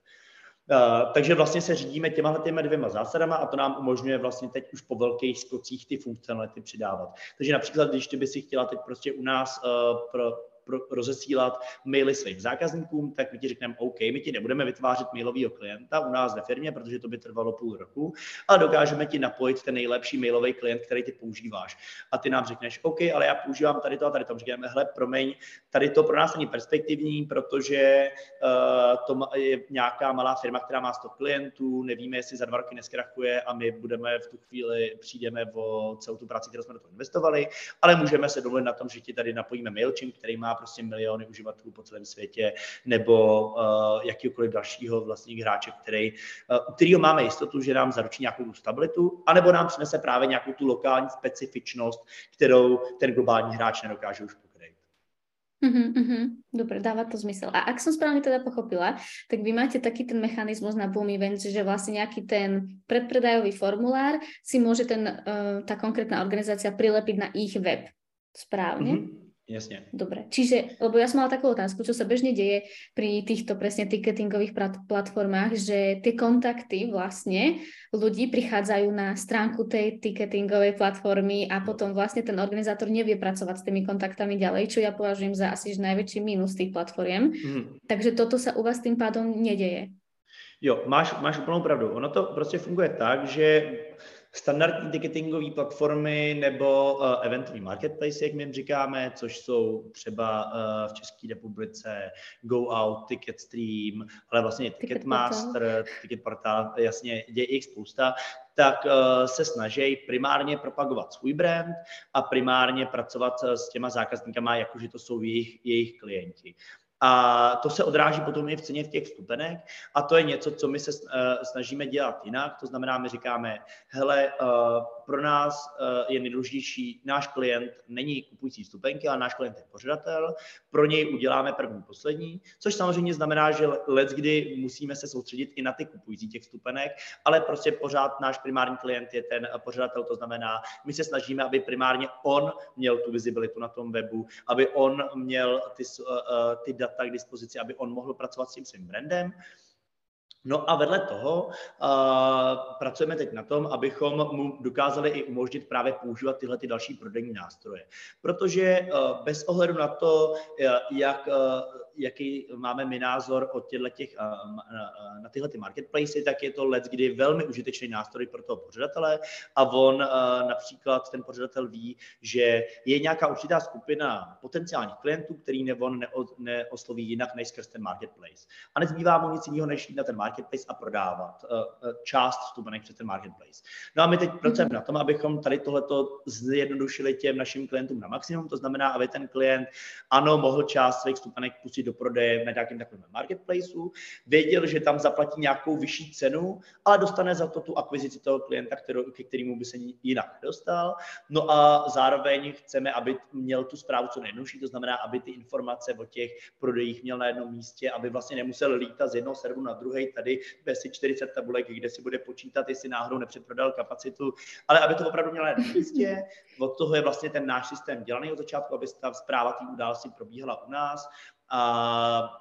Uh, takže vlastně se řídíme těma těma dvěma zásadama a to nám umožňuje vlastně teď už po velkých skocích ty funkcionality přidávat. Takže například, když ty by si chtěla teď prostě u nás uh, pro, rozesílat maily svým zákazníkům, tak my ti řekneme, OK, my ti nebudeme vytvářet mailového klienta u nás ve firmě, protože to by trvalo půl roku, ale dokážeme ti napojit ten nejlepší mailový klient, který ty používáš. A ty nám řekneš, OK, ale já používám tady to a tady to. Říkáme, hele, promiň, tady to pro nás není perspektivní, protože uh, to je nějaká malá firma, která má 100 klientů, nevíme, jestli za dva roky neskrachuje a my budeme v tu chvíli, přijdeme o celou tu práci, kterou jsme do toho investovali, ale můžeme se domluvit na tom, že ti tady napojíme MailChimp, který má prostě miliony uživatelů po celém světě, nebo uh, jakýkoliv dalšího vlastních hráče, který, uh, u kterého máme jistotu, že nám zaručí nějakou tu stabilitu, anebo nám přinese právě nějakou tu lokální specifičnost, kterou ten globální hráč nedokáže už pokryt. Uh-huh, uh-huh. Dobre, dáva to zmysel. A ak som správne teda pochopila, tak vy máte taký ten mechanizmus na Boom Events, že vlastne nejaký ten predpredajový formulár si môže ten, uh, tá konkrétna organizácia prilepiť na ich web. Správne? Uh-huh. Jasne. Dobre, čiže, lebo ja som mala takú otázku, čo sa bežne deje pri týchto presne ticketingových platformách, že tie kontakty vlastne ľudí prichádzajú na stránku tej ticketingovej platformy a potom vlastne ten organizátor nevie pracovať s tými kontaktami ďalej, čo ja považujem za asi najväčší mínus tých platform. Mm. Takže toto sa u vás tým pádom nedeje. Jo, máš, máš úplnou pravdu. Ono to prostě funguje tak, že standardní ticketingové platformy nebo uh, eventový marketplace, jak my jim říkáme, což jsou třeba uh, v České republice Go Out, Ticketstream, ale vlastně Ticketmaster, Ticket Portal, jasně, je jich spousta, tak uh, se snaží primárně propagovat svůj brand a primárně pracovat s těma zákazníkama, jakože to jsou jejich, jejich klienti. A to se odráží potom i v ceně v těch vstupenek a to je něco, co my se eh, snažíme dělat jinak. To znamená, my říkáme, hele, eh, pro nás eh, je nejdůležitější, náš klient není kupující vstupenky, ale náš klient je pořadatel, pro něj uděláme první, poslední, což samozřejmě znamená, že let, kdy musíme se soustředit i na ty kupující těch vstupenek, ale prostě pořád náš primární klient je ten pořadatel, to znamená, my se snažíme, aby primárně on měl tu vizibilitu na tom webu, aby on měl ty, ty data k dispozici, aby on mohl pracovat s tím svým brandem. No a vedle toho uh, pracujeme teď na tom, abychom mu dokázali i umožnit právě používat tyhle ty další prodejní nástroje. Protože uh, bez ohledu na to, jak uh, jaký máme my názor od těch, na tyhle ty marketplace, tak je to let, kdy velmi užitečný nástroj pro toho pořadatele a on například ten pořadatel ví, že je nějaká určitá skupina potenciálních klientů, který on neosloví jinak než skrz ten marketplace. A nezbývá mu nic jiného, než jít na ten marketplace a prodávat část vstupenek přes ten marketplace. No a my teď pracujeme na tom, abychom tady tohleto zjednodušili těm našim klientům na maximum, to znamená, aby ten klient ano, mohl část svých vstupenek pustit do prodeje na nějakém takovém marketplaceu, věděl, že tam zaplatí nějakou vyšší cenu, ale dostane za to tu akvizici toho klienta, kterou, ke kterému by se jinak dostal. No a zároveň chceme, aby měl tu zprávu co nejjednodušší, to znamená, aby ty informace o těch prodejích měl na jednom místě, aby vlastně nemusel lítat z jednoho serveru na druhý, tady si 40 tabulek, kde si bude počítat, jestli náhodou nepřeprodal kapacitu, ale aby to opravdu měl na místě. Od toho je vlastně ten náš systém dělaný od začátku, aby ta zpráva té události probíhala u nás a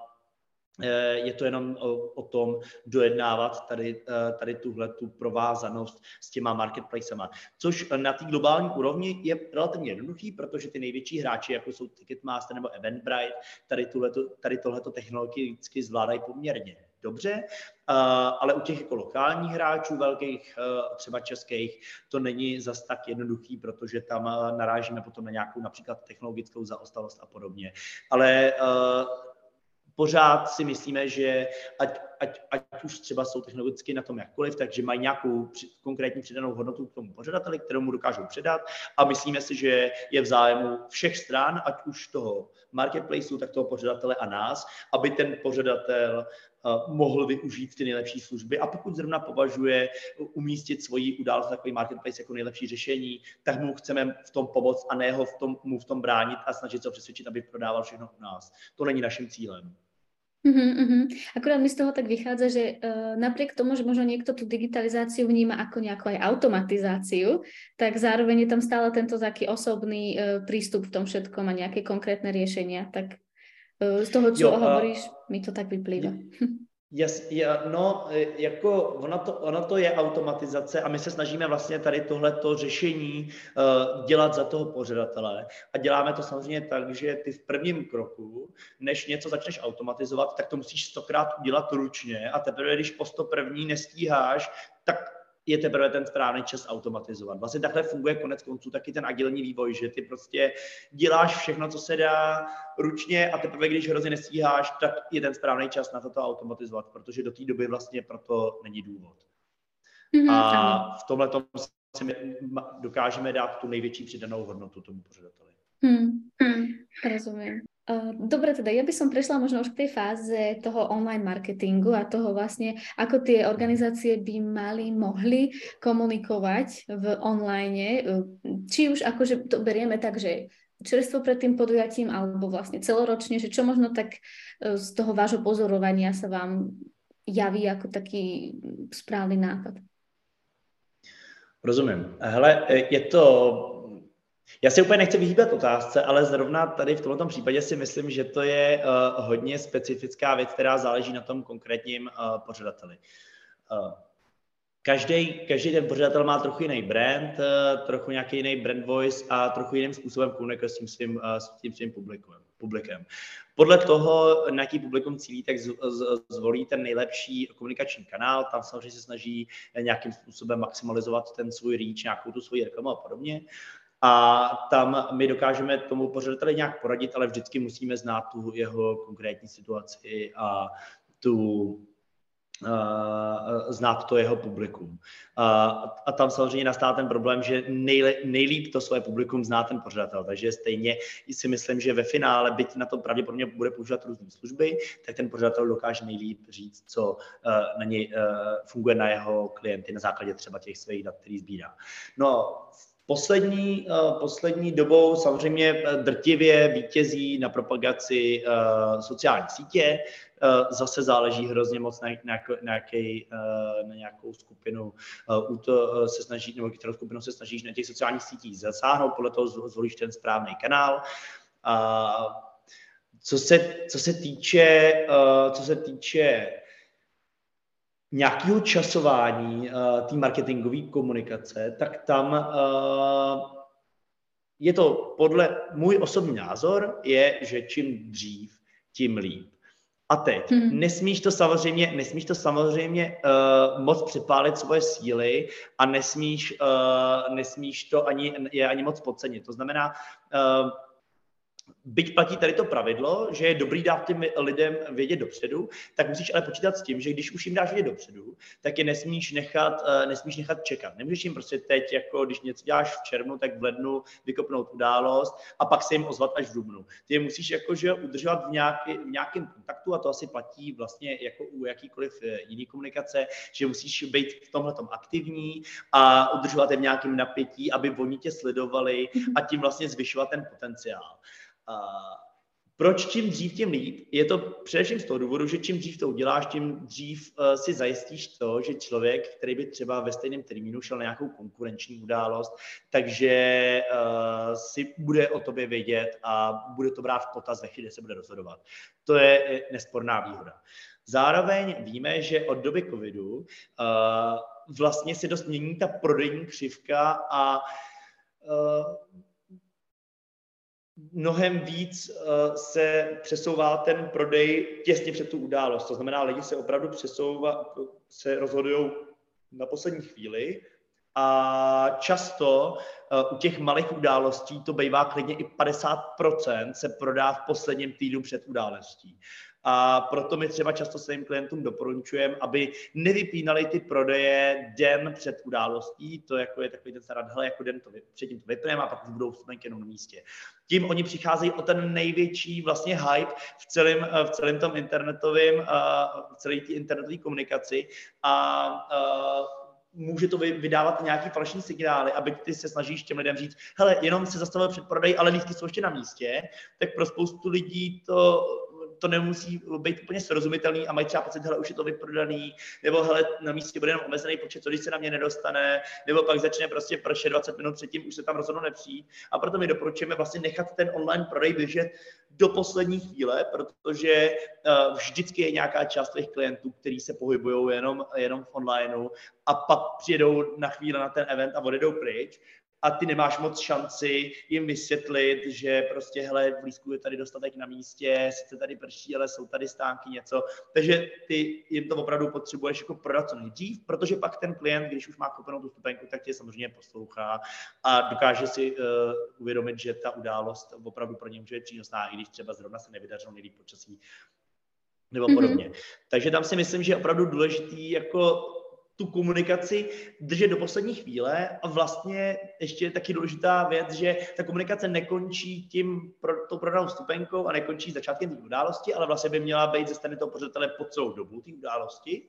e, je to jenom o, o tom dojednávat tady, e, tady tuhle tu provázanost s těma marketplacema. Což na té globální úrovni je relativně jednoduchý, protože ty největší hráči, jako jsou Ticketmaster nebo Eventbrite, tady, tuhleto, tady tohleto technologicky zvládají poměrně dobře, ale u těch jako lokálních hráčů, velkých, třeba českých, to není zas tak jednoduchý, protože tam narážíme potom na nějakou například technologickou zaostalost a podobně. Ale pořád si myslíme, že ať, ať, ať už třeba jsou technologicky na tom jakkoliv, takže mají nějakou při, konkrétní přidanou hodnotu k tomu pořadateli, kterou mu dokážou předat a myslíme si, že je v zájmu všech stran, ať už toho marketplaceu, tak toho pořadatele a nás, aby ten pořadatel mohl využít ty nejlepší služby a pokud zrovna považuje umístit svoji událost takový marketplace jako nejlepší řešení, tak mu chceme v tom pomoct a ne ho v tom, mu v tom bránit a snažit se ho přesvědčit, aby prodával všechno u nás. To není naším cílem. Uh-huh, uh-huh. Akurát mi z toho tak vychádza, že uh, napriek tomu, že možno niekto tú digitalizáciu vníma ako nejakú aj automatizáciu, tak zároveň je tam stále tento taký osobný uh, prístup v tom všetkom a nejaké konkrétne riešenia. Tak z toho, čo jo, hovoríš, mi to tak vyplýva. Jas, ja, no, e, jako ono to, ono to je automatizace a my se snažíme vlastně tady tohleto řešení uh, dělat za toho pořadatele a děláme to samozřejmě tak, že ty v prvním kroku, než něco začneš automatizovat, tak to musíš stokrát udělat ručně a teprve, když po sto první nestíháš, tak je teprve ten správný čas automatizovat. Vlastně takhle funguje konec konců taky ten agilní vývoj, že ty prostě děláš všechno, co se dá ručně a teprve, když hrozně nestíháš, tak je ten správný čas na to automatizovat, protože do té doby vlastně proto není důvod. Mm-hmm, a v tomhle tom si dokážeme dát tu největší přidanou hodnotu tomu pořadateli. Hmm, hmm, rozumím. Dobre, teda ja by som prešla možno už k tej fáze toho online marketingu a toho vlastne, ako tie organizácie by mali, mohli komunikovať v online, e, či už akože to berieme tak, že čerstvo pred tým podujatím alebo vlastne celoročne, že čo možno tak e, z toho vášho pozorovania sa vám javí ako taký správny nápad? Rozumím. Hele, je to já si úplně nechci vyhýbat otázce, ale zrovna tady v tomto případě si myslím, že to je uh, hodně specifická věc, která záleží na tom konkrétním uh, pořadateli. Uh, každý, každý ten pořadatel má trochu jiný brand, uh, trochu nějaký jiný brand voice a trochu jiným způsobem komunikuje s tím svým, uh, s tím svým publikem. publikem. Podle toho, na jaký publikum cílí, tak z, z, zvolí ten nejlepší komunikační kanál. Tam samozřejmě se snaží nějakým způsobem maximalizovat ten svůj reach, nějakou tu svoji reklamu a podobně a tam my dokážeme tomu pořadateli nějak poradit, ale vždycky musíme znát tu jeho konkrétní situaci a tu znát to jeho publikum. Uh, a tam samozřejmě nastává ten problém, že nejle, nejlíp to svoje publikum zná ten pořadatel, takže stejně si myslím, že ve finále, byť na to pravděpodobně bude používat různé služby, tak ten pořadatel dokáže nejlíp říct, co na něj funguje na jeho klienty na základě třeba těch svých dat, který sbírá. No, Poslední, uh, poslední dobou samozřejmě eh, drtivě vítězí na propagaci uh, sociální sítě. Zase záleží hrozně moc na, na, na, jaký, na nějakou skupinu se snaží, nebo kterou skupinu se snažíš na těch sociálních sítích zasáhnout, podle toho zvolíš ten správný kanál. Co se, co se týče, co se týče nějakého časování uh, té marketingové komunikace, tak tam uh, je to podle můj osobní názor, je, že čím dřív, tím líp. A teď, hmm. nesmíš to samozřejmě, nesmíš to samozřejmě uh, moc přepálit svoje síly a nesmíš, uh, nesmíš to ani, je ani moc podcenit. To znamená, uh, byť platí tady to pravidlo, že je dobrý dát těm lidem vědět dopředu, tak musíš ale počítat s tím, že když už jim dáš vědět dopředu, tak je nesmíš nechat, uh, nesmíš nechat čekat. Nemůžeš jim prostě teď, jako když něco děláš v červnu, tak v lednu vykopnout událost a pak se jim ozvat až v dubnu. Ty je musíš jakože udržovat v, nějaký, v nějakém kontaktu a to asi platí vlastně jako u jakýkoliv eh, jiný komunikace, že musíš být v tomhle aktivní a udržovat je v nějakém napětí, aby oni tě sledovali a tím vlastně zvyšovat ten potenciál. Proč čím dřív, tím líp? Je to především z toho důvodu, že čím dřív to uděláš, tím dřív uh, si zajistíš to, že člověk, který by třeba ve stejném termínu šel na nějakou konkurenční událost, takže uh, si bude o tobě vědět a bude to brát v potaz ve chvíli, se bude rozhodovat. To je nesporná výhoda. Zároveň víme, že od doby covidu uh, vlastně se dost mění ta prodejní křivka a uh, mnohem víc uh, se přesouvá ten prodej těsně před tu událost. To znamená, lidi se opravdu přesouvá, se rozhodují na poslední chvíli a často uh, u těch malých událostí to bývá klidně i 50% se prodá v posledním týdnu před událostí. A proto my třeba často svým klientům doporučujeme, aby nevypínali ty prodeje den před událostí, to jako je takový ten starát, hele, jako den to předtím to vypneme a pak už budou vstupenky jenom na místě. Tím oni přicházejí o ten největší vlastně hype v celém, v celém tom internetovém, v celé té internetové komunikaci. A může to vydávat nějaký falešní signály, aby ty se snažíš těm lidem říct, hele, jenom se zastavil před prodej, ale lístky jsou ještě na místě, tak pro spoustu lidí to to nemusí být úplně srozumitelný a mají třeba pocit, hele, už je to vyprodaný, nebo hele, na místě bude jenom omezený počet, co když se na mě nedostane, nebo pak začne prostě pršet 20 minut předtím, už se tam rozhodnou nepřijít. A proto my doporučujeme vlastně nechat ten online prodej běžet do poslední chvíle, protože uh, vždycky je nějaká část těch klientů, kteří se pohybují jenom, jenom v onlineu a pak přijedou na chvíli na ten event a odjedou pryč a ty nemáš moc šanci jim vysvětlit, že prostě, hele, v blízku je tady dostatek na místě, sice tady prší, ale jsou tady stánky, něco. Takže ty jim to opravdu potřebuješ jako prodat co nejdřív, protože pak ten klient, když už má koupenou tu stupenku, tak tě samozřejmě poslouchá a dokáže si uh, uvědomit, že ta událost opravdu pro ně může být přínosná, i když třeba zrovna se nevydařilo nejlíp počasí nebo mhm. podobně. Mm-hmm. Takže tam si myslím, že je opravdu důležitý jako tu komunikaci držet do poslední chvíle. A vlastně ještě je taky důležitá věc, že ta komunikace nekončí tím pro, tou prodanou stupenkou a nekončí začátkem té události, ale vlastně by měla být ze strany toho pořadatele po celou dobu té události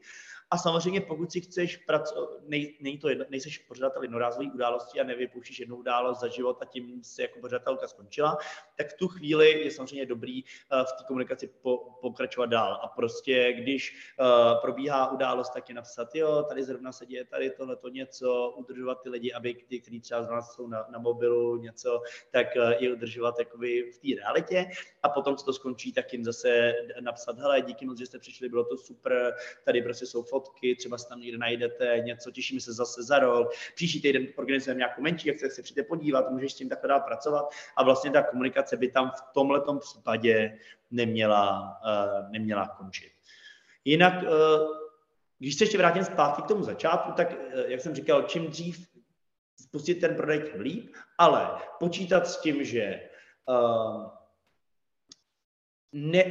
a samozřejmě, pokud si chceš pracovat, nej, nej to jedno, nejseš pořadatel jednorázové události a nevypouštíš jednu událost za život a tím se jako pořadatelka skončila, tak v tu chvíli je samozřejmě dobrý uh, v té komunikaci po, pokračovat dál. A prostě, když uh, probíhá událost, tak je napsat, jo, tady zrovna se děje tady tohle to něco, udržovat ty lidi, aby ty, kteří třeba z nás jsou na, na mobilu, něco, tak uh, je udržovat jakoby v té realitě. A potom, co to skončí, tak jim zase napsat, hele, díky moc, že jste přišli, bylo to super, tady prostě jsou fotky, třeba si tam někde najdete něco, těšíme se zase za rok, příští týden organizujeme nějakou menší akci, se přijďte podívat, můžeš s tím takhle dál pracovat a vlastně ta komunikace by tam v tomhle případě neměla, uh, neměla končit. Jinak, uh, když se ještě vrátím zpátky k tomu začátku, tak, uh, jak jsem říkal, čím dřív spustit ten prodej, tím líp, ale počítat s tím, že uh, ne,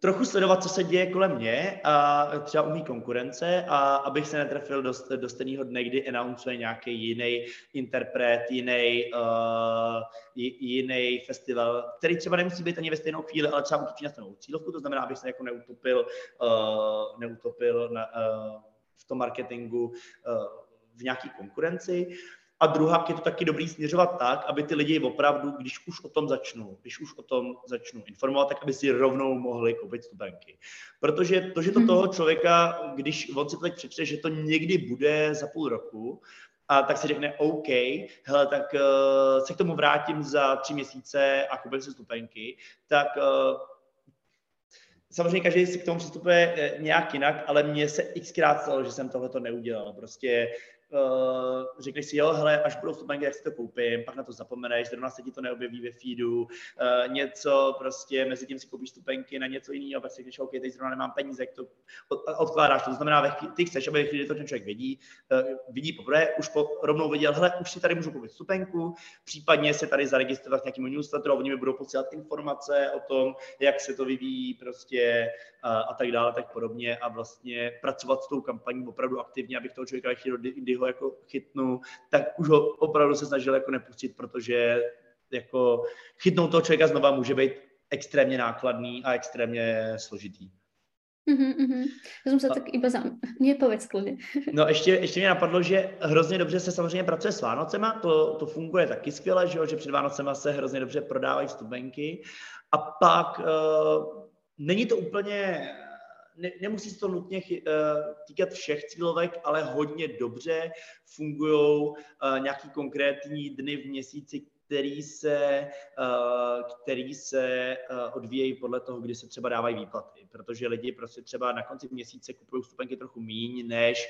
trochu sledovat, co se děje kolem mě a třeba u mý konkurence a abych se netrefil do, do stejného dne, kdy announcuje nějaký jiný interpret, jiný, uh, jiný festival, který třeba nemusí být ani ve stejnou chvíli, ale třeba útočí na stejnou cílovku, to znamená, abych se jako neutopil, uh, neutopil na, uh, v tom marketingu uh, v nějaký konkurenci. Uh, a druhá je to taky dobrý směřovat tak, aby ty lidi opravdu, když už o tom začnou, když už o tom začnou informovat, tak aby si rovnou mohli koupit stupenky. Protože to, že to mhm. toho člověka, když on si to teď přečte, že to někdy bude za půl roku, a tak si řekne OK, hele, tak uh, se k tomu vrátím za tři měsíce a koupím si stupenky, tak uh, samozřejmě každý si k tomu přistupuje eh, nějak jinak, ale mně se xkrát stalo, že jsem tohle to neudělal. Prostě uh, řekneš si, jo, hele, až budou vstupenky, jak si to koupím, pak na to zapomeneš, zrovna se ti to neobjeví ve feedu, uh, něco prostě, mezi tím si koupíš stupenky na něco jiného, pak si řekneš, OK, teď zrovna nemám peníze, jak to od, odkládáš. To znamená, ty chceš, aby ve chvíli, to ten člověk vidí, uh, vidí poprvé, už po, rovnou viděl, hele, už si tady můžu koupit stupenku, případně se tady zaregistrovat nějakým newsletteru, oni mi budou posílat informace o tom, jak se to vyvíjí prostě uh, a tak dále, tak podobně a vlastně pracovat s tou kampaní opravdu aktivně, abych toho člověka chtěl ho jako chytnu, tak už ho opravdu se snažil jako nepustit, protože jako chytnout toho člověka znova může být extrémně nákladný a extrémně složitý. Mm-hmm, mm-hmm. To jsem se tak iba za... Mě povedz klidně. no ještě, ještě mě napadlo, že hrozně dobře se samozřejmě pracuje s Vánocema, to, to funguje taky skvěle, že, jo? že před Vánocema se hrozně dobře prodávají vstupenky a pak uh, není to úplně ne, nemusí se to nutně uh, týkat všech cílovek, ale hodně dobře fungují uh, nějaký konkrétní dny v měsíci, který se, uh, který se odvíjejí podle toho, kdy se třeba dávají výplaty, protože lidi prostě třeba na konci měsíce kupují stupenky trochu míň, než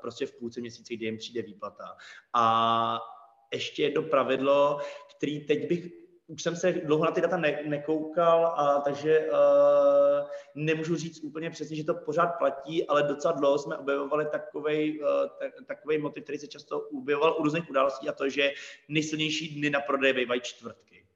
prostě v půlce měsíce, kdy jim přijde výplata. A ještě jedno pravidlo, který teď bych už jsem se dlouho na ty data ne, nekoukal, a, takže uh, nemůžu říct úplně přesně, že to pořád platí, ale docela dlouho jsme objevovali takový uh, takovej motiv, který se často objevoval u různých událostí a to, že nejsilnější dny na prodej bývají čtvrtky.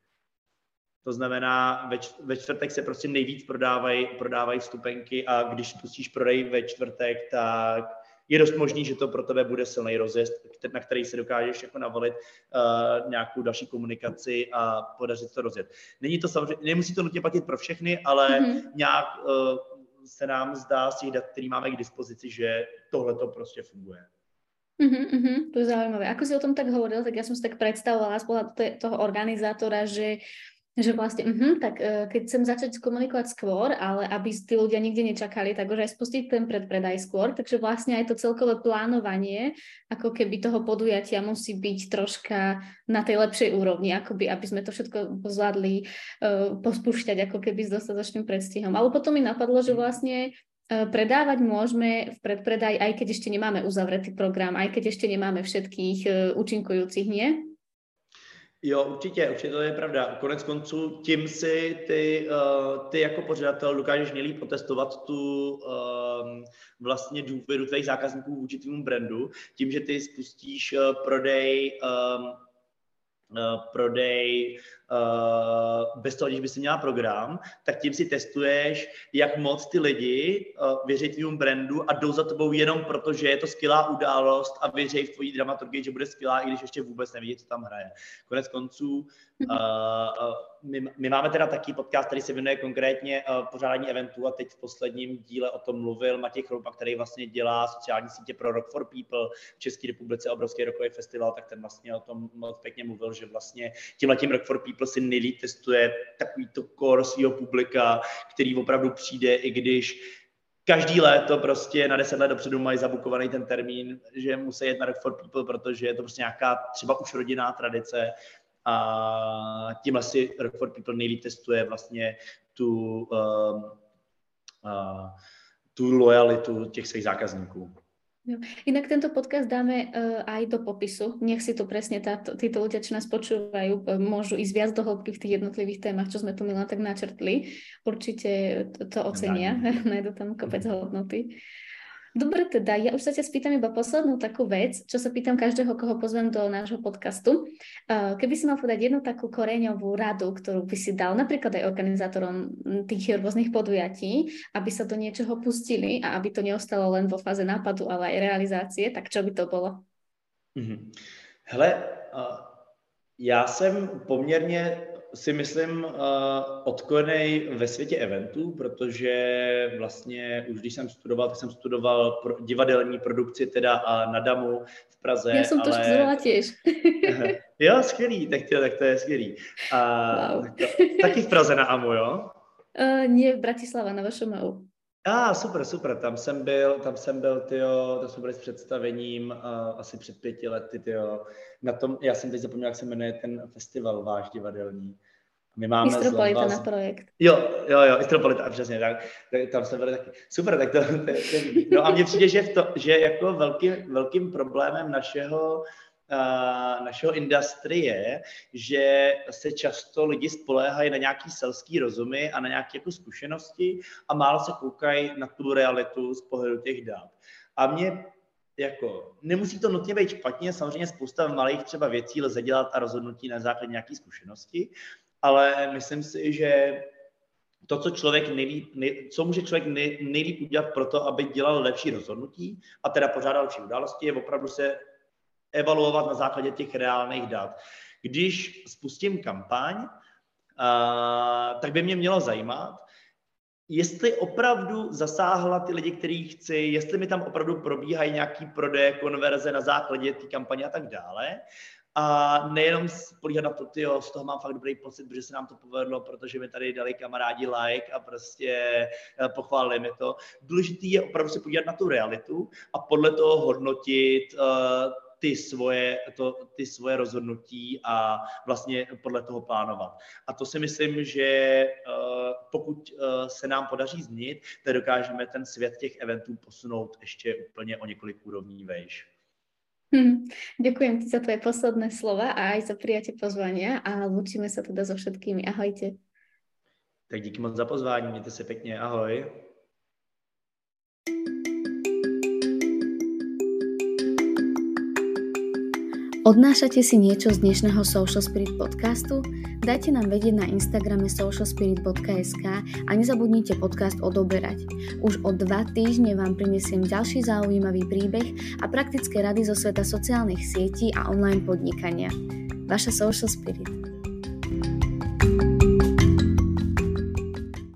To znamená, ve, ve čtvrtek se prostě nejvíc prodávají, prodávají vstupenky a když pustíš prodej ve čtvrtek, tak je dost možný, že to pro tebe bude silný rozjezd, na který se dokážeš jako navolit uh, nějakou další komunikaci a podařit to rozjet. Není to samozřejmě, nemusí to nutně platit pro všechny, ale mm-hmm. nějak uh, se nám zdá z těch dat, který máme k dispozici, že tohle to prostě funguje. Uh-huh, uh-huh, to je zaujímavé. Ako si o tom tak hovoril, tak ja som si tak predstavovala z pohľadu toho organizátora, že Že vlastne, uh-huh, tak uh, keď chcem začať komunikovať skôr, ale aby tí ľudia nikde nečakali, tak už aj spustiť ten predpredaj skôr, takže vlastne aj to celkové plánovanie, ako keby toho podujatia musí byť troška na tej lepšej úrovni, akoby, aby sme to všetko zvládli uh, pospúšťať ako keby s dostatočným predstihom. Ale potom mi napadlo, že vlastne uh, predávať môžeme v predpredaj, aj keď ešte nemáme uzavretý program, aj keď ešte nemáme všetkých účinkujúcich, nie? Jo, určitě, určitě to je pravda. Konec konců tím si ty, uh, ty jako pořadatel dokážeš nejlíp otestovat tu um, vlastně důvěru tvých zákazníků vůči tvému brandu, tím, že ty spustíš uh, prodej um, uh, prodej uh, bez toho, když by si měla program, tak tím si testuješ, jak moc ty lidi uh, věří tvým brandu a jdou za tebou jenom proto, že je to skvělá událost a věří v tvojí dramaturgii, že bude skvělá, i když ještě vůbec nevidí, co tam hraje. Konec konců my, my máme teda taky podcast, který se věnuje konkrétně pořádání eventů a teď v posledním díle o tom mluvil Matěj Chroupa, který vlastně dělá sociální sítě pro Rock for People v České republice, obrovský rokový festival, tak ten vlastně o tom moc pěkně mluvil, že vlastně tímhletím Rock for People si nejlíp testuje takový to core svého publika, který opravdu přijde, i když každý léto prostě na deset let dopředu mají zabukovaný ten termín, že musí jet na Rock for People, protože je to prostě nějaká třeba už rodinná tradice a tím asi Rock for People nejlíp testuje vlastně tu, um, uh, tu lojalitu těch svých zákazníků. Jo. Inak tento podcast dáme uh, aj do popisu. Nech si to presne táto, títo ľudia, čo nás počúvajú, uh, môžu ísť viac do hĺbky v tých jednotlivých témach, čo sme tu milá tak načrtli. Určite to, to ocenia, nájdu tam kopec hodnoty. Dobre teda, ja už sa ťa spýtam iba poslednú takú vec, čo sa pýtam každého, koho pozvem do nášho podcastu. Keby si mal povedať jednu takú koreňovú radu, ktorú by si dal napríklad aj organizátorom tých rôznych podujatí, aby sa do niečoho pustili a aby to neostalo len vo fáze nápadu, ale aj realizácie, tak čo by to bolo? Mm-hmm. Hele, já jsem poměrně si myslím, uh, odkojený ve světě eventů, protože vlastně už když jsem studoval, tak jsem studoval pro, divadelní produkci teda a na Damu v Praze. Já jsem to ale... těž. jo, skvělý, tak, to, tak to je skvělý. A, wow. taky v Praze na AMU, jo? Uh, nie, v Bratislava na vašem AMU. A ah, super, super, tam jsem byl, tam jsem byl, tyjo, tam jsme byli s představením uh, asi před pěti lety, tyjo. Na tom, já jsem teď zapomněl, jak se jmenuje ten festival váš divadelní. My máme Istropolita na projekt. Jo, jo, jo, Istropolita, přesně tak. tak. Tam jsme byli taky. Super, tak to, to, to No a mně přijde, že, v to, že jako velký, velkým problémem našeho Uh, našeho industry je, že se často lidi spoléhají na nějaký selský rozumy a na nějaké jako zkušenosti a málo se koukají na tu realitu z pohledu těch dat. A mě jako, nemusí to nutně být špatně, samozřejmě spousta malých třeba věcí lze dělat a rozhodnutí na základě nějaké zkušenosti, ale myslím si, že to, co člověk nejlíp, nej, co může člověk nej, nejlíp udělat pro to, aby dělal lepší rozhodnutí a teda pořádal lepší události, je opravdu se evaluovat na základě těch reálných dat. Když spustím kampaň, a, tak by mě mělo zajímat, jestli opravdu zasáhla ty lidi, který chci, jestli mi tam opravdu probíhají nějaký prodeje, konverze na základě té kampaně a tak dále. A nejenom spolíhat na to, tyjo, z toho mám fakt dobrý pocit, protože se nám to povedlo, protože mi tady dali kamarádi like a prostě eh, pochválili mi to. Důležitý je opravdu se podívat na tu realitu a podle toho hodnotit uh, ty svoje, to, ty svoje rozhodnutí a vlastně podle toho plánovat. A to si myslím, že uh, pokud uh, se nám podaří změnit, tak dokážeme ten svět těch eventů posunout ještě úplně o několik úrovní vejš. Hm, ďakujem ti za tvoje posledné slova a aj za prijatie pozvania a lúčime sa teda so všetkými. Ahojte. Tak díky moc za pozvání, mějte se pěkně, ahoj. Odnášate si niečo z dnešného Social Spirit podcastu? Dajte nám vedieť na Instagrame socialspirit.sk a nezabudnite podcast odoberať. Už o dva týždne vám prinesiem ďalší zaujímavý príbeh a praktické rady zo sveta sociálnych sietí a online podnikania. Vaša Social Spirit.